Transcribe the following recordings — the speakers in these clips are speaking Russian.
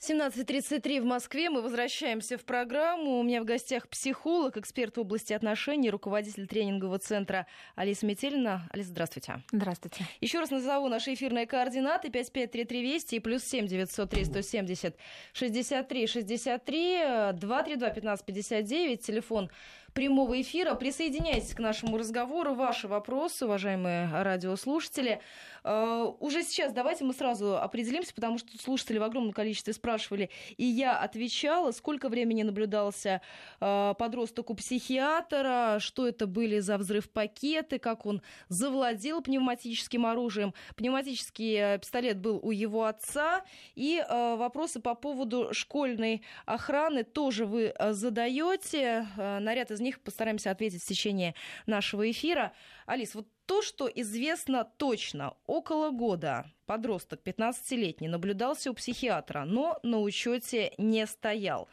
17.33 в Москве. Мы возвращаемся в программу. У меня в гостях психолог, эксперт в области отношений, руководитель тренингового центра Алиса Метелина. Алиса, здравствуйте. Здравствуйте. Еще раз назову наши эфирные координаты. 5533 Вести и плюс 7 903 170 63 63 232 15 59. Телефон прямого эфира. Присоединяйтесь к нашему разговору. Ваши вопросы, уважаемые радиослушатели. Э, уже сейчас давайте мы сразу определимся, потому что слушатели в огромном количестве спрашивали, и я отвечала, сколько времени наблюдался э, подросток у психиатра, что это были за взрыв пакеты, как он завладел пневматическим оружием. Пневматический э, пистолет был у его отца. И вопросы по поводу школьной охраны тоже вы задаете. Наряд из них постараемся ответить в течение нашего эфира. Алис, вот то, что известно точно, около года подросток 15-летний наблюдался у психиатра, но на учете не стоял.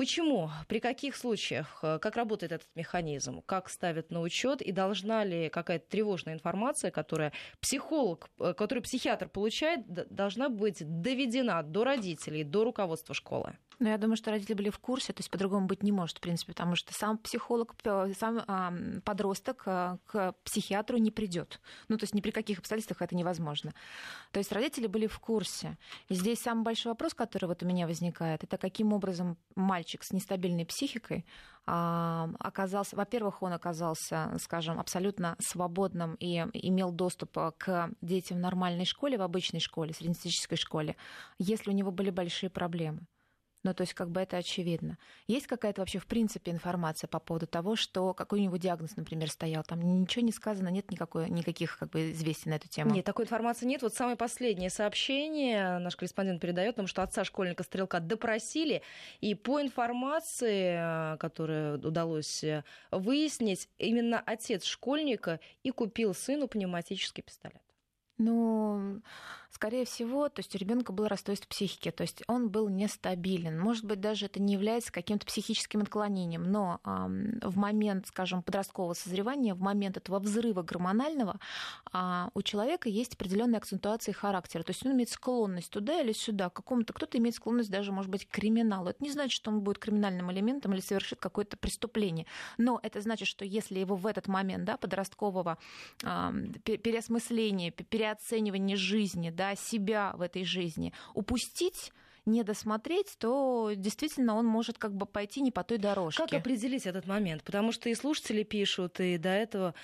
Почему? При каких случаях? Как работает этот механизм? Как ставят на учет? И должна ли какая-то тревожная информация, которая психолог, которую психиатр получает, должна быть доведена до родителей, до руководства школы? Но я думаю, что родители были в курсе, то есть по-другому быть не может, в принципе, потому что сам психолог, сам а, подросток а, к психиатру не придет. Ну, то есть ни при каких обстоятельствах это невозможно. То есть родители были в курсе. И здесь самый большой вопрос, который вот у меня возникает, это каким образом мальчик с нестабильной психикой а, оказался, во-первых, он оказался, скажем, абсолютно свободным и имел доступ к детям в нормальной школе, в обычной школе, среднестатистической школе, если у него были большие проблемы. Ну, то есть, как бы это очевидно. Есть какая-то вообще, в принципе, информация по поводу того, что какой у него диагноз, например, стоял? Там ничего не сказано, нет никакой, никаких как бы известий на эту тему? Нет, такой информации нет. Вот самое последнее сообщение наш корреспондент передает, потому что отца школьника-стрелка допросили, и по информации, которую удалось выяснить, именно отец школьника и купил сыну пневматический пистолет. Ну, скорее всего, то есть у ребенка было расстройство психики, то есть он был нестабилен. Может быть, даже это не является каким-то психическим отклонением, но в момент, скажем, подросткового созревания, в момент этого взрыва гормонального, э, у человека есть определенная акцентуация характера. То есть он имеет склонность туда или сюда, к какому-то, кто-то имеет склонность даже, может быть, к криминалу. Это не значит, что он будет криминальным элементом или совершит какое-то преступление. Но это значит, что если его в этот момент да, подросткового переосмысления, переоценивание жизни, да, себя в этой жизни упустить, не досмотреть, то действительно он может как бы пойти не по той дорожке. Как определить этот момент? Потому что и слушатели пишут, и до этого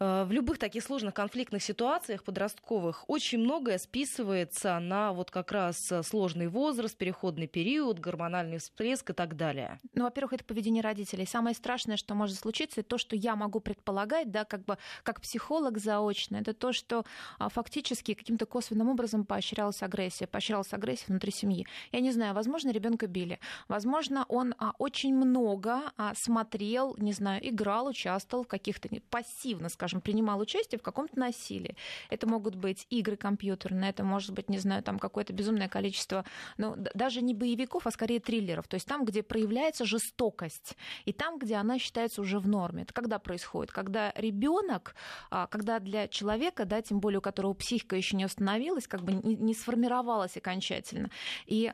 в любых таких сложных конфликтных ситуациях подростковых очень многое списывается на вот как раз э, сложный возраст, переходный период, гормональный всплеск и так далее. Ну, во-первых, это поведение родителей. Самое страшное, что может случиться, это то, что я могу предполагать, да, как бы как психолог заочно, это то, что а, фактически каким-то косвенным образом поощрялась агрессия, поощрялась агрессия внутри семьи. Я не знаю, возможно, ребенка били, возможно, он а, очень много а, смотрел, не знаю, играл, участвовал в каких-то пассивно, скажем, скажем, принимал участие в каком-то насилии. Это могут быть игры компьютерные, это может быть, не знаю, там какое-то безумное количество, ну, даже не боевиков, а скорее триллеров. То есть там, где проявляется жестокость, и там, где она считается уже в норме. Это когда происходит? Когда ребенок, а, когда для человека, да, тем более у которого психика еще не установилась, как бы не сформировалась окончательно, и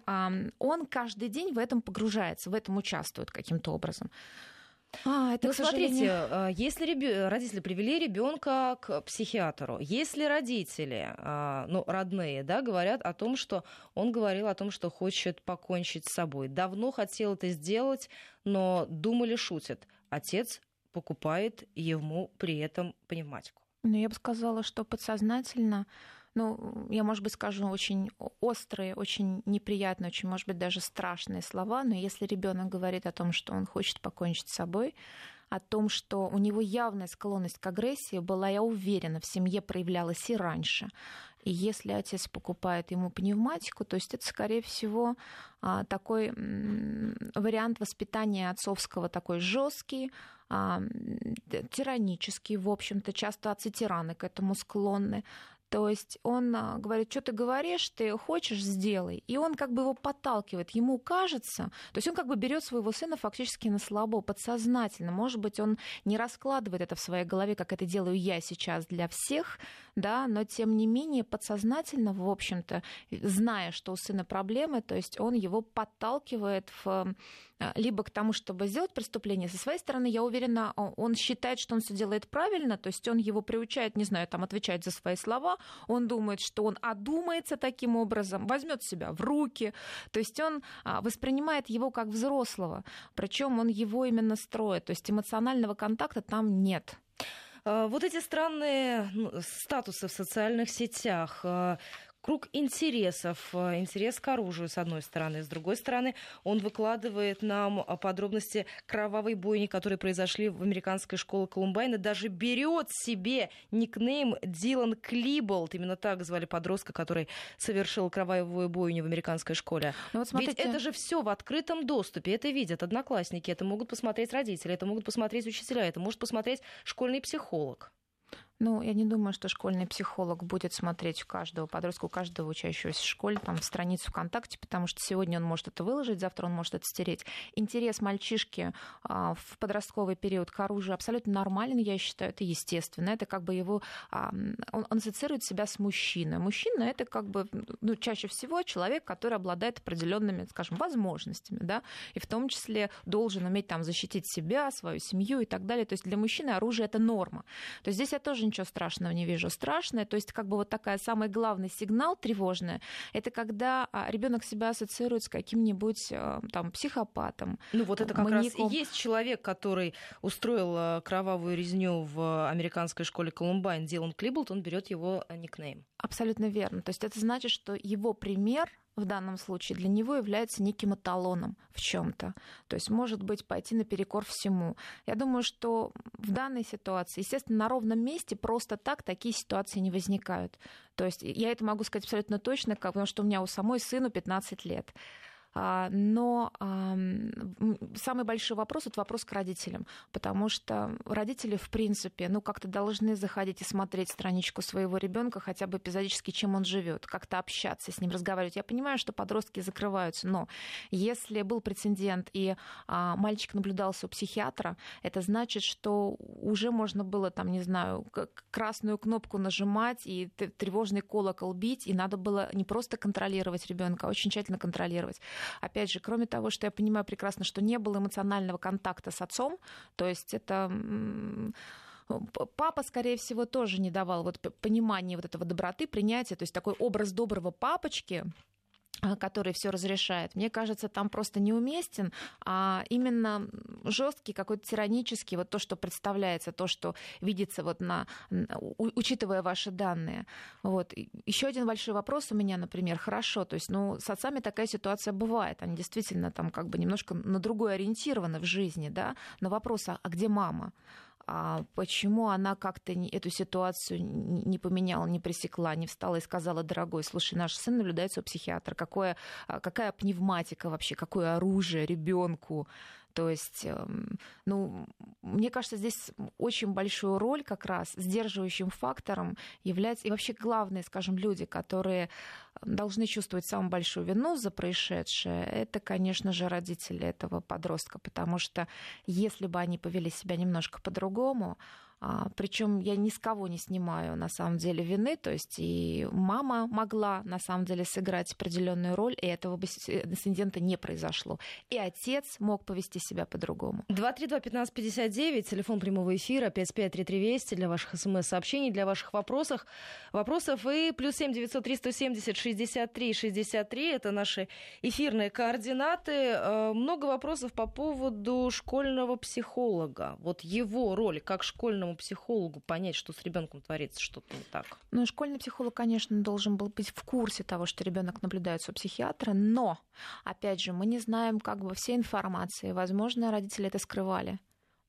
он каждый день в этом погружается, в этом участвует каким-то образом. А, это, ну, смотрите, э, если ребё... родители привели ребенка к психиатру, если родители, э, ну, родные, да, говорят о том, что он говорил о том, что хочет покончить с собой, давно хотел это сделать, но думали, шутят. Отец покупает ему при этом пневматику. Ну, я бы сказала, что подсознательно ну, я, может быть, скажу очень острые, очень неприятные, очень, может быть, даже страшные слова, но если ребенок говорит о том, что он хочет покончить с собой, о том, что у него явная склонность к агрессии была, я уверена, в семье проявлялась и раньше. И если отец покупает ему пневматику, то есть это, скорее всего, а, такой вариант воспитания отцовского, такой жесткий, а, тиранический, в общем-то, часто отцы-тираны к этому склонны То есть он а, говорит, что ты говоришь, ты хочешь, сделай. И он как бы его подталкивает. Ему кажется, то есть он как бы берет своего сына фактически на слабо, подсознательно. Может быть, он не раскладывает это в своей голове, как это делаю я сейчас для всех, да, но тем не менее подсознательно, в общем-то, зная, что у сына проблемы, то есть он его подталкивает в либо к тому, чтобы сделать преступление. Со своей стороны, я уверена, он считает, что он все делает правильно, то есть он его приучает, не знаю, там отвечать за свои слова, он думает, что он одумается таким образом, возьмет себя в руки, то есть он а, воспринимает его как взрослого, причем он его именно строит, то есть эмоционального контакта там нет. А, вот эти странные ну, статусы в социальных сетях, круг интересов, э, интерес к оружию, с одной стороны. С другой стороны, он выкладывает нам подробности кровавой бойни, которые произошли в американской школе Колумбайна. Даже берет себе никнейм Дилан Клиболт. Именно так звали подростка, который совершил кровавую бойню в американской школе. Ну, вот смотрите... Ведь это же все в открытом доступе. Это видят одноклассники, это могут посмотреть родители, это могут посмотреть учителя, это может посмотреть школьный психолог. Ну, я не думаю, что школьный психолог будет смотреть у каждого подростка, у каждого учащегося в школе, там, страницу ВКонтакте, потому что сегодня он может это выложить, завтра он может это стереть. Интерес мальчишки а, в подростковый период к оружию абсолютно нормален, я считаю, это естественно. Это как бы его... А, он, он ассоциирует себя с мужчиной. Мужчина — это как бы, ну, чаще всего человек, который обладает определенными, скажем, возможностями, да, и в том числе должен уметь там защитить себя, свою семью и так далее. То есть для мужчины оружие — это норма. То есть здесь я тоже тоже ничего страшного не вижу. Страшное, то есть как бы вот такая самый главный сигнал тревожный, это когда а, ребенок себя ассоциирует с каким-нибудь а, там психопатом. Ну вот это как маньяком. раз и есть человек, который устроил а, кровавую резню в американской школе Колумбайн, Дилан Клиблд, он берет его никнейм. Абсолютно верно. То есть это значит, что его пример в данном случае для него является неким эталоном в чем-то. То есть, может быть, пойти наперекор всему. Я думаю, что в данной ситуации, естественно, на ровном месте просто так такие ситуации не возникают. То есть я это могу сказать абсолютно точно, потому что у меня у самой сыну 15 лет. А, но самый большой вопрос — это вопрос к родителям, потому что родители, в принципе, ну, как-то должны заходить и смотреть страничку своего ребенка хотя бы эпизодически, чем он живет, как-то общаться с ним, разговаривать. Я понимаю, что подростки закрываются, но если был прецедент и а, мальчик наблюдался у психиатра, это значит, что уже можно было, там, не знаю, красную кнопку нажимать и тревожный колокол бить, и надо было не просто контролировать ребенка, а очень тщательно контролировать. Опять же, кроме того, что я понимаю прекрасно, что не было эмоционального контакта с отцом, то есть это папа, скорее всего, тоже не давал вот понимания вот этого доброты, принятия, то есть такой образ доброго папочки, который все разрешает, мне кажется, там просто неуместен, а именно жесткий, какой-то тиранический, вот то, что представляется, то, что видится вот на, учитывая ваши данные. Вот. Еще один большой вопрос у меня, например, хорошо, то есть, ну, с отцами такая ситуация бывает, они действительно там как бы немножко на другое ориентированы в жизни, да, но вопрос, а, а где мама? А почему она как-то эту ситуацию не поменяла, не пресекла, не встала и сказала, дорогой, слушай, наш сын наблюдается у психиатра, какое, а, какая пневматика вообще, какое оружие ребенку, то есть, эм, ну, мне кажется, здесь очень большую роль как раз сдерживающим фактором является и вообще главные, скажем, люди, которые должны чувствовать самую большую вину за происшедшее, это, конечно же, родители этого подростка, потому что если бы они повели себя немножко по-другому, Причем я ни с кого не снимаю на самом деле вины, то есть и мама могла на самом деле сыграть определенную роль, и этого бы инцидента не произошло. И отец мог повести себя по-другому. 232-1559, телефон прямого эфира, 553320 для ваших смс-сообщений, для ваших вопросов. Вопросов и плюс 7 903 170 63 63, это наши эфирные координаты. Э, много вопросов по поводу школьного психолога. Вот его роль как школьному психологу понять, что с ребенком творится что-то не так? Ну, школьный психолог, конечно, должен был быть в курсе того, что ребенок наблюдается у психиатра, но, опять же, мы не знаем как бы всей информации. Возможно, родители это скрывали.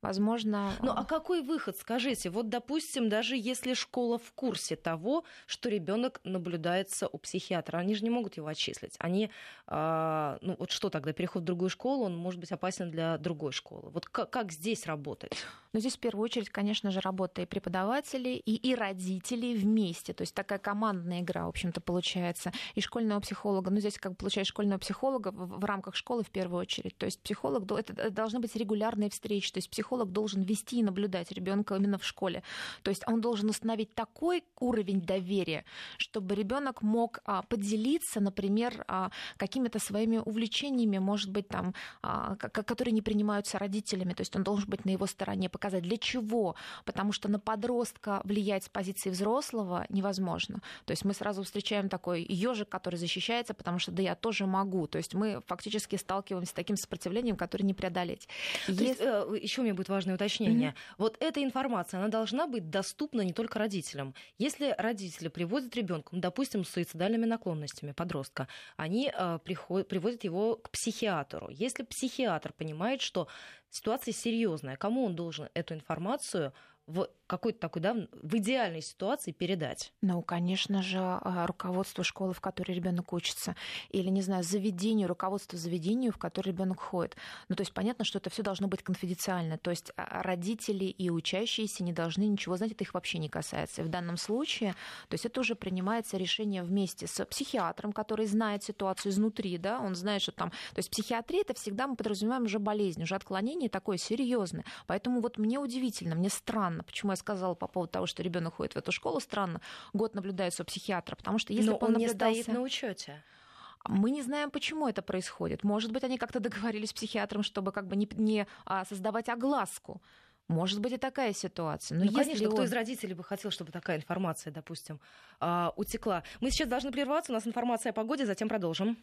Возможно... Ну а какой выход, скажите? Вот, допустим, даже если школа в курсе того, что ребенок наблюдается у психиатра, они же не могут его отчислить. Они, э, ну вот что тогда, переход в другую школу, он может быть опасен для другой школы. Вот как, как здесь работать? Ну здесь в первую очередь, конечно же, работа и преподавателей, и, и родителей вместе. То есть такая командная игра, в общем-то, получается. И школьного психолога. Ну здесь как бы получается школьного психолога в, в рамках школы в первую очередь. То есть психолог, это должны быть регулярные встречи. То есть психолог должен вести и наблюдать ребенка именно в школе. То есть он должен установить такой уровень доверия, чтобы ребенок мог а, поделиться, например, а, какими-то своими увлечениями, может быть, там, а, которые не принимаются родителями. То есть он должен быть на его стороне, показать для чего. Потому что на подростка влиять с позиции взрослого невозможно. То есть мы сразу встречаем такой ежик, который защищается, потому что да, я тоже могу. То есть мы фактически сталкиваемся с таким сопротивлением, которое не преодолеть. Есть, э, еще меня будет важное уточнение. Mm-hmm. Вот эта информация, она должна быть доступна не только родителям. Если родители приводят ребенка, ну, допустим, с суицидальными наклонностями подростка, они э, приход... приводят его к психиатру. Если психиатр понимает, что ситуация серьезная, кому он должен эту информацию в какой-то такой, да, в идеальной ситуации передать? Ну, конечно же, а, руководство школы, в которой ребенок учится, или, не знаю, заведению, руководство заведению, в которое ребенок ходит. Ну, то есть понятно, что это все должно быть конфиденциально. То есть а, родители и учащиеся не должны ничего знать, это их вообще не касается. И в данном случае, то есть это уже принимается решение вместе с психиатром, который знает ситуацию изнутри, да, он знает, что там... То есть психиатрия это всегда мы подразумеваем уже болезнь, уже отклонение такое серьезное. Поэтому вот мне удивительно, мне странно, почему я сказала по поводу того, что ребенок ходит в эту школу, странно, год наблюдается у психиатра, потому что если Но он, он не стоит на учете. Мы не знаем, почему это происходит. Может быть, они как-то договорились с психиатром, чтобы как бы не, не а, создавать огласку. Может быть и такая ситуация. Но ну, конечно, он... кто из родителей бы хотел, чтобы такая информация, допустим, а, утекла. Мы сейчас должны прерваться. У нас информация о погоде, затем продолжим.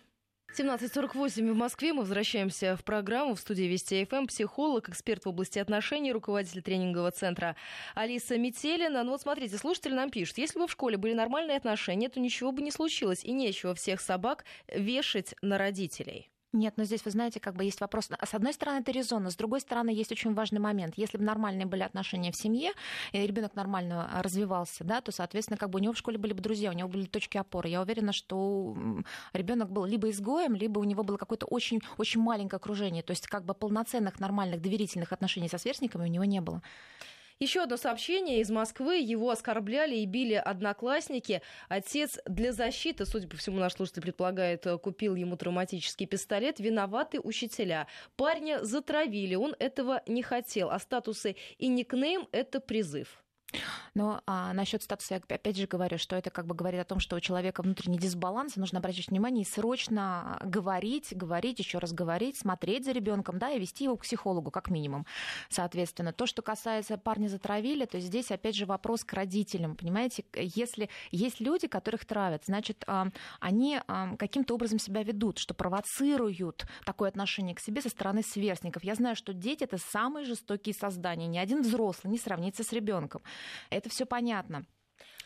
17.48 в Москве. Мы возвращаемся в программу в студии Вести ФМ. Психолог, эксперт в области отношений, руководитель тренингового центра Алиса Метелина. Ну вот смотрите, слушатели нам пишут, если бы в школе были нормальные отношения, то ничего бы не случилось. И нечего всех собак вешать на родителей. Нет, но здесь, вы знаете, как бы есть вопрос. С одной стороны, это резонно, с другой стороны, есть очень важный момент. Если бы нормальные были отношения в семье, и ребенок нормально а, развивался, да, то, соответственно, как бы у него в школе были бы друзья, у него были точки опоры. Я уверена, что ребенок был либо изгоем, либо у него было какое-то очень, очень маленькое окружение. То есть, как бы полноценных, нормальных, доверительных отношений со сверстниками у него не было. Еще одно сообщение из Москвы. Его оскорбляли и били одноклассники. Отец для защиты, судя по всему, наш слушатель предполагает, купил ему травматический пистолет. Виноваты учителя. Парня затравили, он этого не хотел. А статусы и никнейм – это призыв. Но а, насчет статуса я опять же говорю, что это как бы говорит о том, что у человека внутренний дисбаланс, нужно обратить внимание и срочно говорить, говорить, еще раз говорить, смотреть за ребенком, да, и вести его к психологу, как минимум. Соответственно, то, что касается парня затравили, то здесь опять же вопрос к родителям. Понимаете, если есть люди, которых травят, значит, а, они а, каким-то образом себя ведут, что провоцируют такое отношение к себе со стороны сверстников. Я знаю, что дети это самые жестокие создания. Ни один взрослый не сравнится с ребенком. Это все понятно.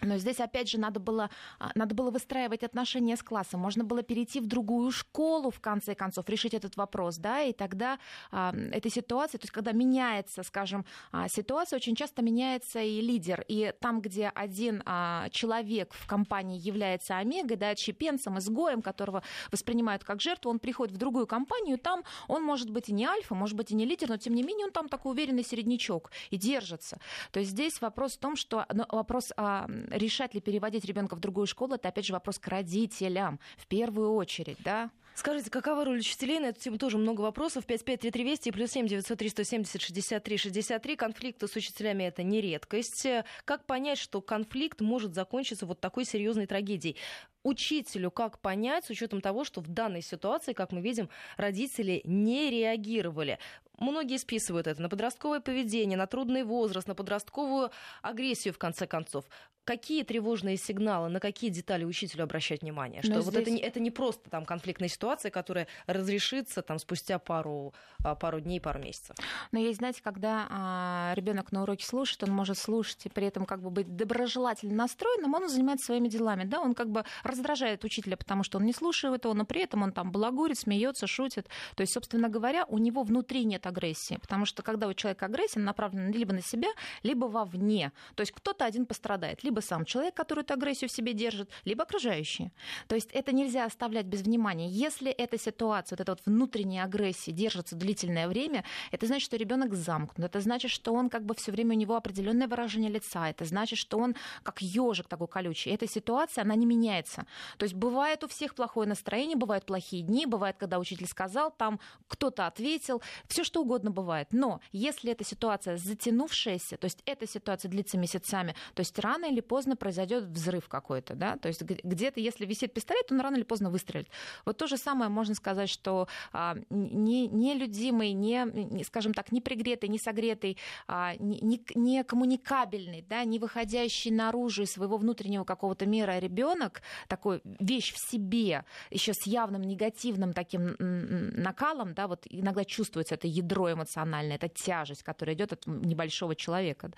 Но здесь, опять же, надо было, а, надо было выстраивать отношения с классом. Можно было перейти в другую школу, в конце концов, решить этот вопрос, да, и тогда а, этой ситуации, то есть когда меняется, скажем, а, ситуация, очень часто меняется и лидер. И там, где один а, человек в компании является омегой, да, отщепенцем, изгоем, которого воспринимают как жертву, он приходит в другую компанию, там он может быть и не альфа, может быть и не лидер, но тем не менее он там такой уверенный середнячок и держится. То есть здесь вопрос в том, что ну, вопрос а, решать ли переводить ребенка в другую школу, это опять же вопрос к родителям в первую очередь, да? Скажите, какова роль учителей? На эту тему тоже много вопросов. 553320 и плюс 7 903 170 63 63. Конфликты с учителями – это не редкость. Как понять, что конфликт может закончиться вот такой серьезной трагедией? Учителю как понять, с учетом того, что в данной ситуации, как мы видим, родители не реагировали? Многие списывают это на подростковое поведение, на трудный возраст, на подростковую агрессию, в конце концов. Какие тревожные сигналы, на какие детали учителю обращать внимание? Что Но вот здесь... это, не, это не просто там конфликтная ситуация, которая разрешится там спустя пару, а, пару дней, пару месяцев. Но есть, знаете, когда а, ребенок на уроке слушает, он может слушать и при этом как бы быть доброжелательно настроенным, он занимается своими делами, да, он как бы раздражает учителя, потому что он не слушает его, но при этом он там балагурит, смеется, шутит. То есть, собственно говоря, у него внутри нет агрессии, потому что когда у человека агрессия направлена либо на себя, либо вовне. То есть кто-то один пострадает, либо сам человек, который эту агрессию в себе держит, либо окружающие. То есть это нельзя оставлять без внимания. Если эта ситуация, вот эта вот внутренняя агрессия держится длительное время, это значит, что ребенок замкнут, это значит, что он как бы все время у него определенное выражение лица, это значит, что он как ежик такой колючий. Эта ситуация, она не меняется. То есть бывает у всех плохое настроение, бывают плохие дни, бывает, когда учитель сказал, там кто-то ответил, все что угодно бывает. Но если эта ситуация затянувшаяся, то есть эта ситуация длится месяцами, то есть рано или поздно произойдет взрыв какой-то, да, то есть где-то, если висит пистолет, он рано или поздно выстрелит. Вот то же самое можно сказать, что а, не, не людимый, не, не, скажем так, не пригретый, не согретый, а, не, не коммуникабельный, да, не выходящий наружу из своего внутреннего какого-то мира ребенок, такой вещь в себе, еще с явным негативным таким накалом, да, вот иногда чувствуется это ядро эмоциональное, эта тяжесть, которая идет от небольшого человека,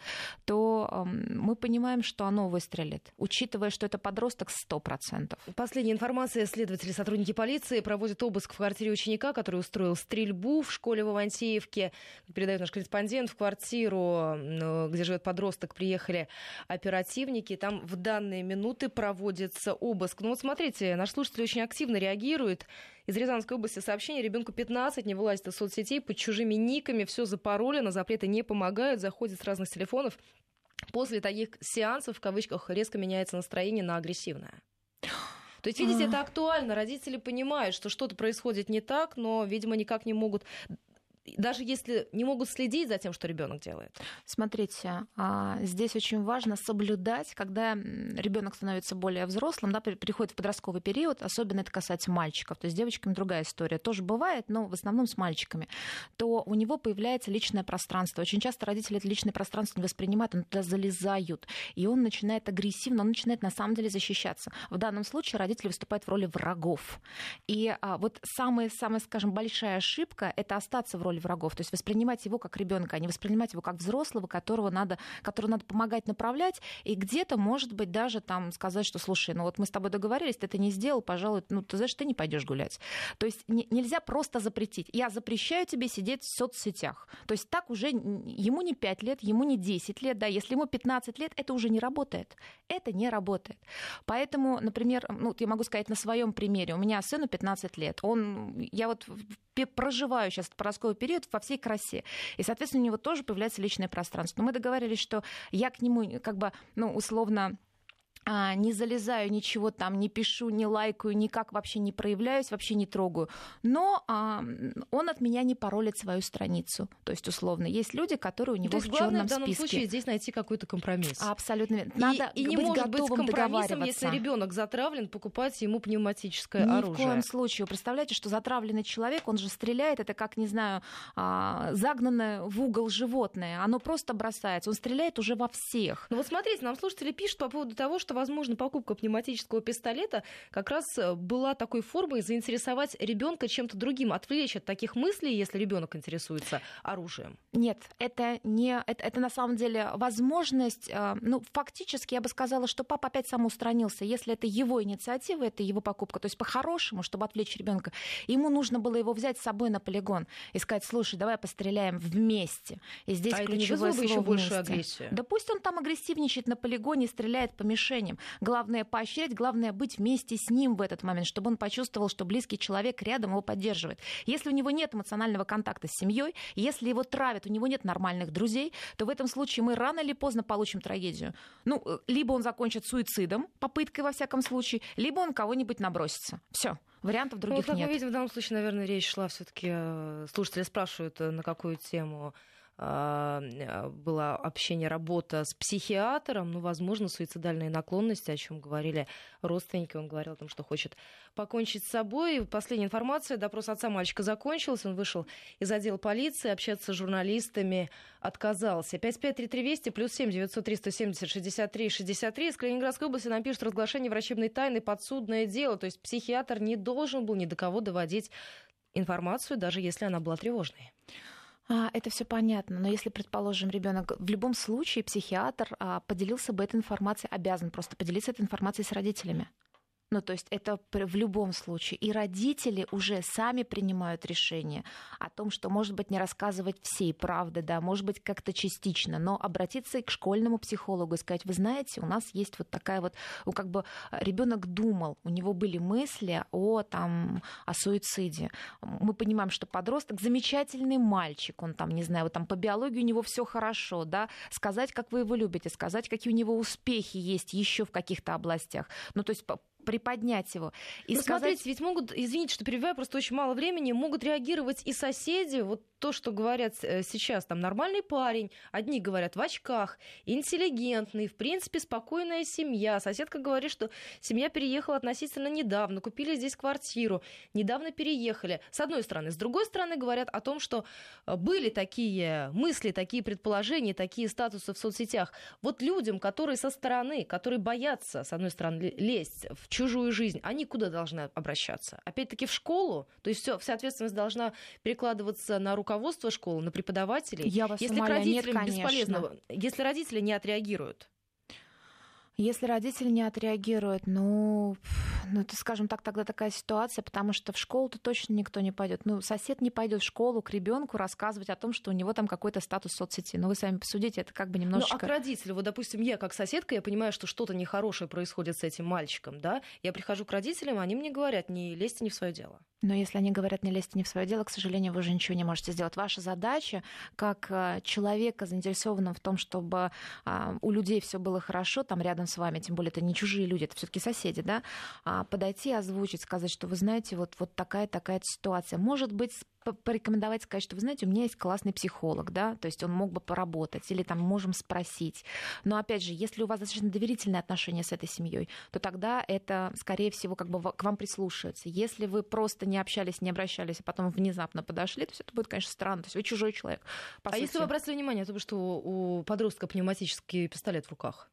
то мы понимаем, что оно выстрелит, учитывая, что это подросток 100%. Последняя информация. Следователи, сотрудники полиции проводят обыск в квартире ученика, который устроил стрельбу в школе в Авантеевке. Передает наш корреспондент в квартиру, где живет подросток, приехали оперативники. Там в данные минуты проводится обыск. Ну вот смотрите, наш слушатель очень активно реагирует. Из Рязанской области сообщение. Ребенку 15, не вылазит из соцсетей, под чужими никами, все запаролено, запреты не помогают, заходит с разных телефонов. После таких сеансов, в кавычках, резко меняется настроение на агрессивное. То есть, видите, это актуально. Родители понимают, что что-то происходит не так, но, видимо, никак не могут даже если не могут следить за тем, что ребенок делает? Смотрите, а, здесь очень важно соблюдать, когда ребенок становится более взрослым, да, приходит в подростковый период, особенно это касается мальчиков, то есть с девочками другая история, тоже бывает, но в основном с мальчиками, то у него появляется личное пространство. Очень часто родители это личное пространство не воспринимают, он туда залезают, и он начинает агрессивно, он начинает на самом деле защищаться. В данном случае родители выступают в роли врагов. И а, вот самая, самая, скажем, большая ошибка — это остаться в роли роли врагов. То есть воспринимать его как ребенка, а не воспринимать его как взрослого, которого надо, которого надо помогать направлять. И где-то, может быть, даже там сказать, что слушай, ну вот мы с тобой договорились, ты это не сделал, пожалуй, ну ты знаешь, ты не пойдешь гулять. То есть не, нельзя просто запретить. Я запрещаю тебе сидеть в соцсетях. То есть так уже ему не 5 лет, ему не 10 лет, да, если ему 15 лет, это уже не работает. Это не работает. Поэтому, например, ну, я могу сказать на своем примере. У меня сыну 15 лет. Он, я вот проживаю сейчас подростковый период во всей красе. И, соответственно, у него тоже появляется личное пространство. Но мы договорились, что я к нему как бы, ну, условно, не залезаю, ничего там не пишу, не лайкаю, никак вообще не проявляюсь, вообще не трогаю. Но а, он от меня не паролит свою страницу. То есть, условно, есть люди, которые у него То есть, в черном в данном списке. случае здесь найти какой-то компромисс. Абсолютно. Надо и, и не быть может быть компромиссом, если ребенок затравлен, покупать ему пневматическое Ни оружие. Ни в коем случае. Представляете, что затравленный человек, он же стреляет, это как, не знаю, а, загнанное в угол животное. Оно просто бросается. Он стреляет уже во всех. Ну вот смотрите, нам слушатели пишут по поводу того, что возможно, покупка пневматического пистолета как раз э, была такой формой заинтересовать ребенка чем-то другим, отвлечь от таких мыслей, если ребенок интересуется оружием. Нет, это не это, это на самом деле возможность, э, ну, фактически я бы сказала, что папа опять самоустранился. Если это его инициатива, это его покупка. То есть по-хорошему, чтобы отвлечь ребенка, ему нужно было его взять с собой на полигон и сказать, слушай, давай постреляем вместе. И здесь а ключевое это не слово еще вместе. большую агрессию. Да пусть он там агрессивничает на полигоне, стреляет по мишени отношениям. Главное поощрять, главное быть вместе с ним в этот момент, чтобы он почувствовал, что близкий человек рядом его поддерживает. Если у него нет эмоционального контакта с семьей, если его травят, у него нет нормальных друзей, то в этом случае мы рано или поздно получим трагедию. Ну, э, либо он закончит суицидом, попыткой во всяком случае, либо он кого-нибудь набросится. Все. Вариантов других ну, как нет. мы видим, в данном случае, наверное, речь шла все-таки. Э, слушатели спрашивают, э, на какую тему было общение, работа с психиатром, ну, возможно, суицидальные наклонности, о чем говорили родственники. Он говорил о том, что хочет покончить с собой. Последняя информация. Допрос отца мальчика закончился. Он вышел из отдела полиции, общаться с журналистами отказался. 553320 плюс 7 903 170 63 63. Из Калининградской области нам пишут разглашение врачебной тайны подсудное дело. То есть психиатр не должен был ни до кого доводить информацию, даже если она была тревожной. А, это все понятно, но если, предположим, ребенок в любом случае психиатр а, поделился бы этой информацией, обязан просто поделиться этой информацией с родителями. Ну, то есть это в любом случае. И родители уже сами принимают решение о том, что, может быть, не рассказывать всей правды, да, может быть, как-то частично, но обратиться к школьному психологу и сказать, вы знаете, у нас есть вот такая вот, ну, как бы ребенок думал, у него были мысли о, там, о суициде. Мы понимаем, что подросток замечательный мальчик, он там, не знаю, вот там по биологии у него все хорошо, да, сказать, как вы его любите, сказать, какие у него успехи есть еще в каких-то областях. Ну, то есть приподнять его. И ну, сказать... смотрите, ведь могут, извините, что перебиваю, просто очень мало времени, могут реагировать и соседи, вот то, что говорят э, сейчас, там, нормальный парень, одни говорят в очках, интеллигентный, в принципе, спокойная семья. Соседка говорит, что семья переехала относительно недавно, купили здесь квартиру, недавно переехали. С одной стороны. С другой стороны, говорят о том, что э, были такие мысли, такие предположения, такие статусы в соцсетях. Вот людям, которые со стороны, которые боятся, с одной стороны, лезть в чужую жизнь, они куда должны обращаться? Опять-таки в школу? То есть все, вся ответственность должна перекладываться на руку руководство школы, на преподавателей. Я вас если умоляю, к родителям нет, бесполезно, если родители не отреагируют. Если родители не отреагируют, ну, ну, это, скажем так, тогда такая ситуация, потому что в школу-то точно никто не пойдет. Ну, сосед не пойдет в школу к ребенку рассказывать о том, что у него там какой-то статус в соцсети. Ну, вы сами посудите, это как бы немножечко... Ну, а к родителю, вот, допустим, я как соседка, я понимаю, что что-то нехорошее происходит с этим мальчиком, да, я прихожу к родителям, они мне говорят, не лезьте не в свое дело. Но если они говорят, не лезьте не в свое дело, к сожалению, вы уже ничего не можете сделать. Ваша задача, как э, человека, заинтересованного в том, чтобы а, у людей все было хорошо, там рядом с вами, тем более это не чужие люди, это все-таки соседи, да, а, подойти, озвучить, сказать, что вы знаете, вот, вот такая-такая ситуация. Может быть, порекомендовать, сказать, что, вы знаете, у меня есть классный психолог, да, то есть он мог бы поработать, или там можем спросить. Но, опять же, если у вас достаточно доверительные отношения с этой семьей, то тогда это, скорее всего, как бы к вам прислушивается. Если вы просто не общались, не обращались, а потом внезапно подошли, то есть это будет, конечно, странно. То есть вы чужой человек. а сути. если вы обратили внимание, то что у подростка пневматический пистолет в руках?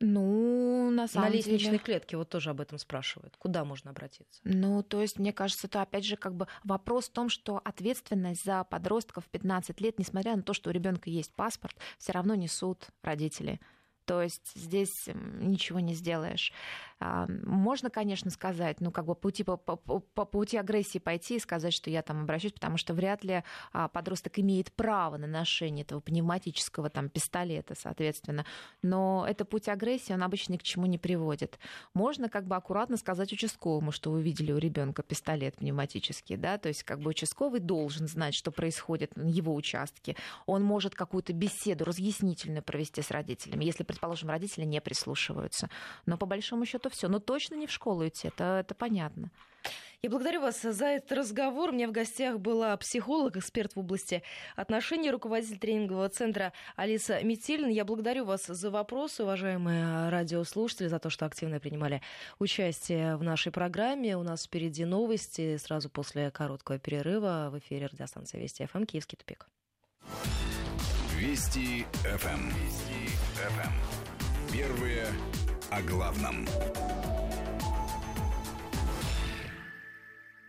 Ну, на самом на лестничной деле... клетке вот тоже об этом спрашивают. Куда можно обратиться? Ну, то есть, мне кажется, это опять же как бы вопрос в том, что ответственность за подростков в 15 лет, несмотря на то, что у ребенка есть паспорт, все равно несут родители. То есть здесь ничего не сделаешь. А, можно, конечно, сказать, ну, как бы пути, по, по, по пути агрессии пойти и сказать, что я там обращусь, потому что вряд ли а, подросток имеет право на ношение этого пневматического там пистолета, соответственно. Но это путь агрессии, он обычно ни к чему не приводит. Можно как бы аккуратно сказать участковому, что вы видели у ребенка пистолет пневматический, да, то есть как бы участковый должен знать, что происходит на его участке. Он может какую-то беседу разъяснительную провести с родителями, если, предположим, родители не прислушиваются. Но по большому счету то все. Но точно не в школу идти, это, это понятно. Я благодарю вас за этот разговор. У меня в гостях была психолог, эксперт в области отношений, руководитель тренингового центра Алиса Метелин. Я благодарю вас за вопросы, уважаемые радиослушатели, за то, что активно принимали участие в нашей программе. У нас впереди новости. Сразу после короткого перерыва в эфире радиостанции Вести ФМ «Киевский тупик». Вести ФМ. Вести ФМ. Первые о главном.